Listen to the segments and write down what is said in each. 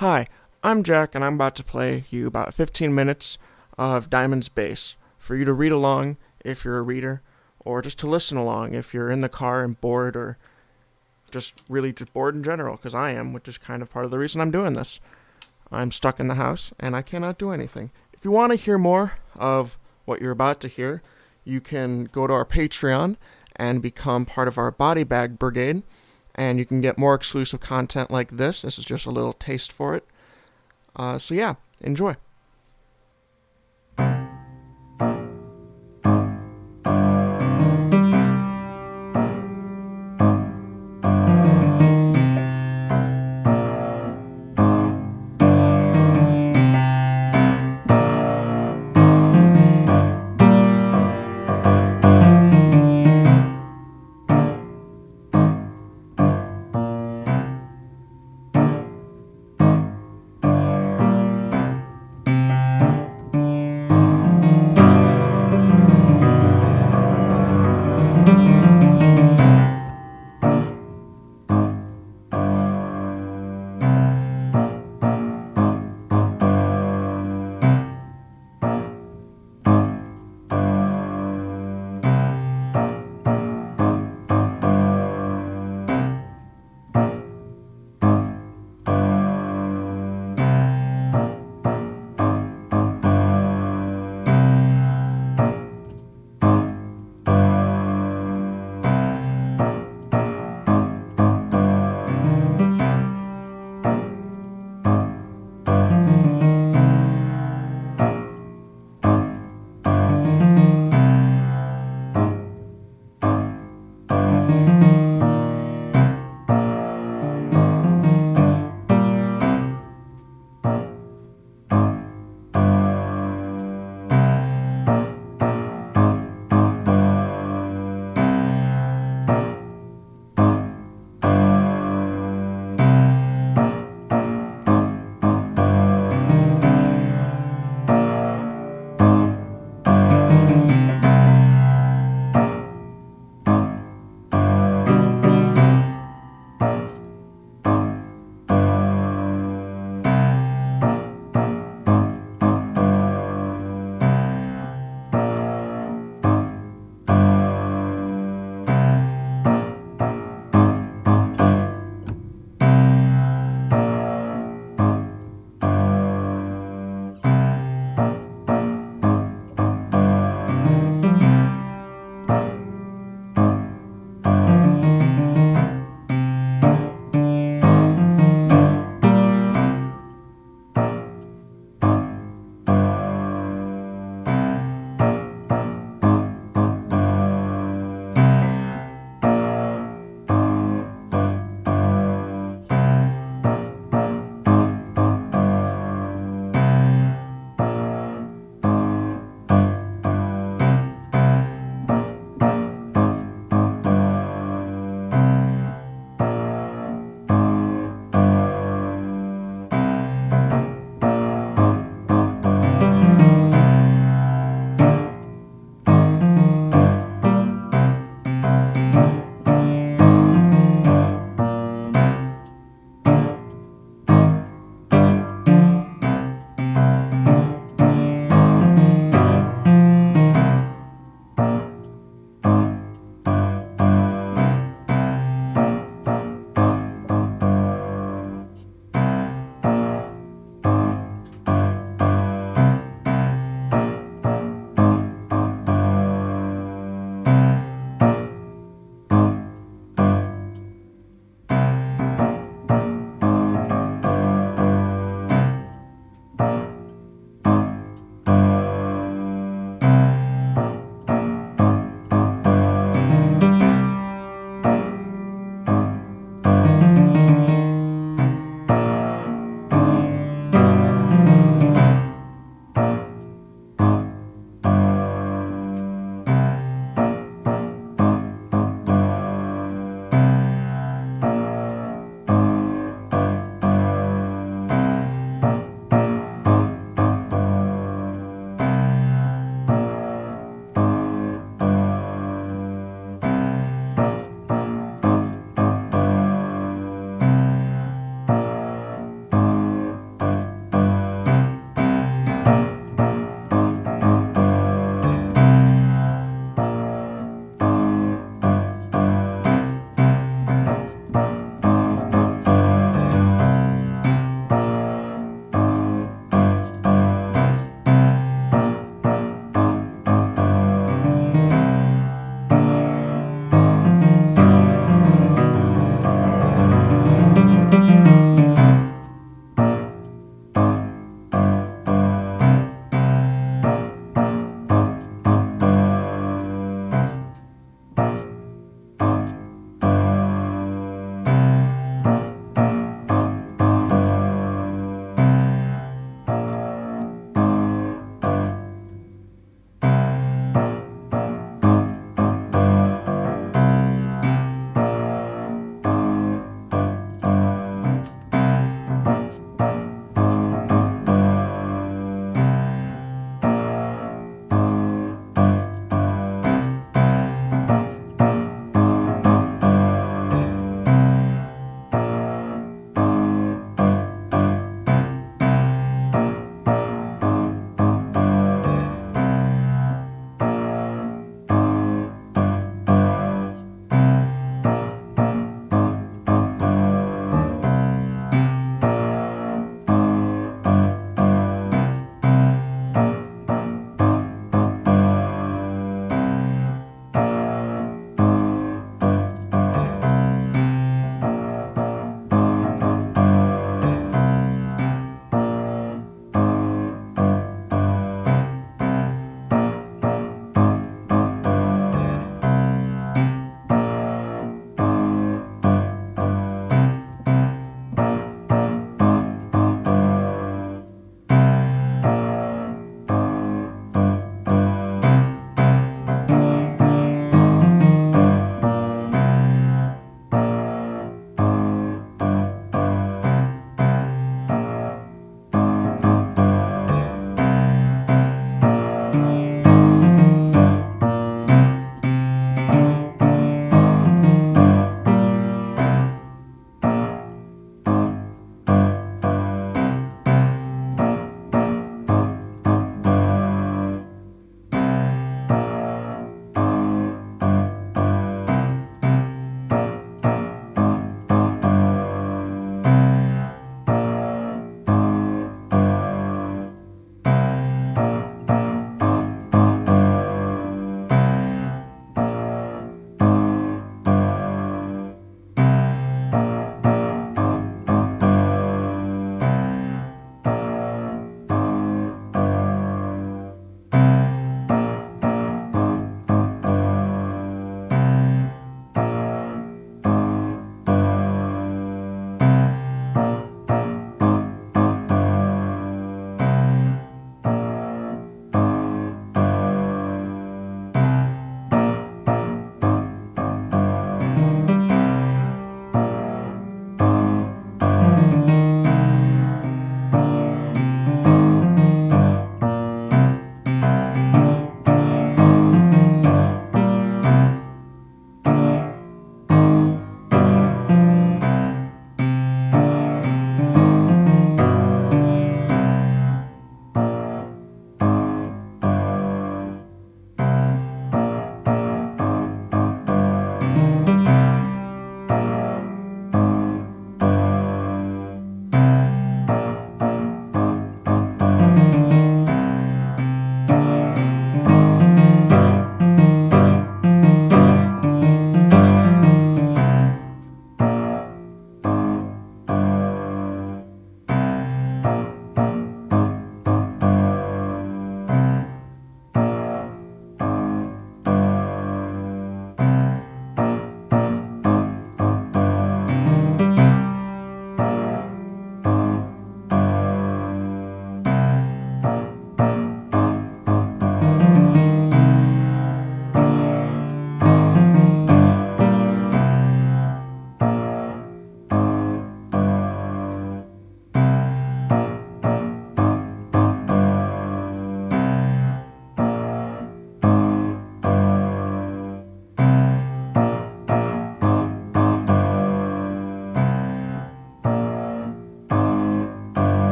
Hi, I'm Jack, and I'm about to play you about 15 minutes of Diamond's Bass for you to read along if you're a reader, or just to listen along if you're in the car and bored, or just really just bored in general, because I am, which is kind of part of the reason I'm doing this. I'm stuck in the house and I cannot do anything. If you want to hear more of what you're about to hear, you can go to our Patreon and become part of our Body Bag Brigade and you can get more exclusive content like this. This is just a little taste for it. Uh, so, yeah, enjoy.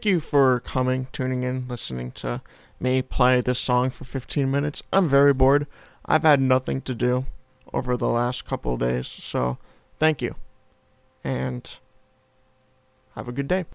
Thank you for coming, tuning in, listening to me play this song for 15 minutes. I'm very bored. I've had nothing to do over the last couple days, so thank you. And have a good day.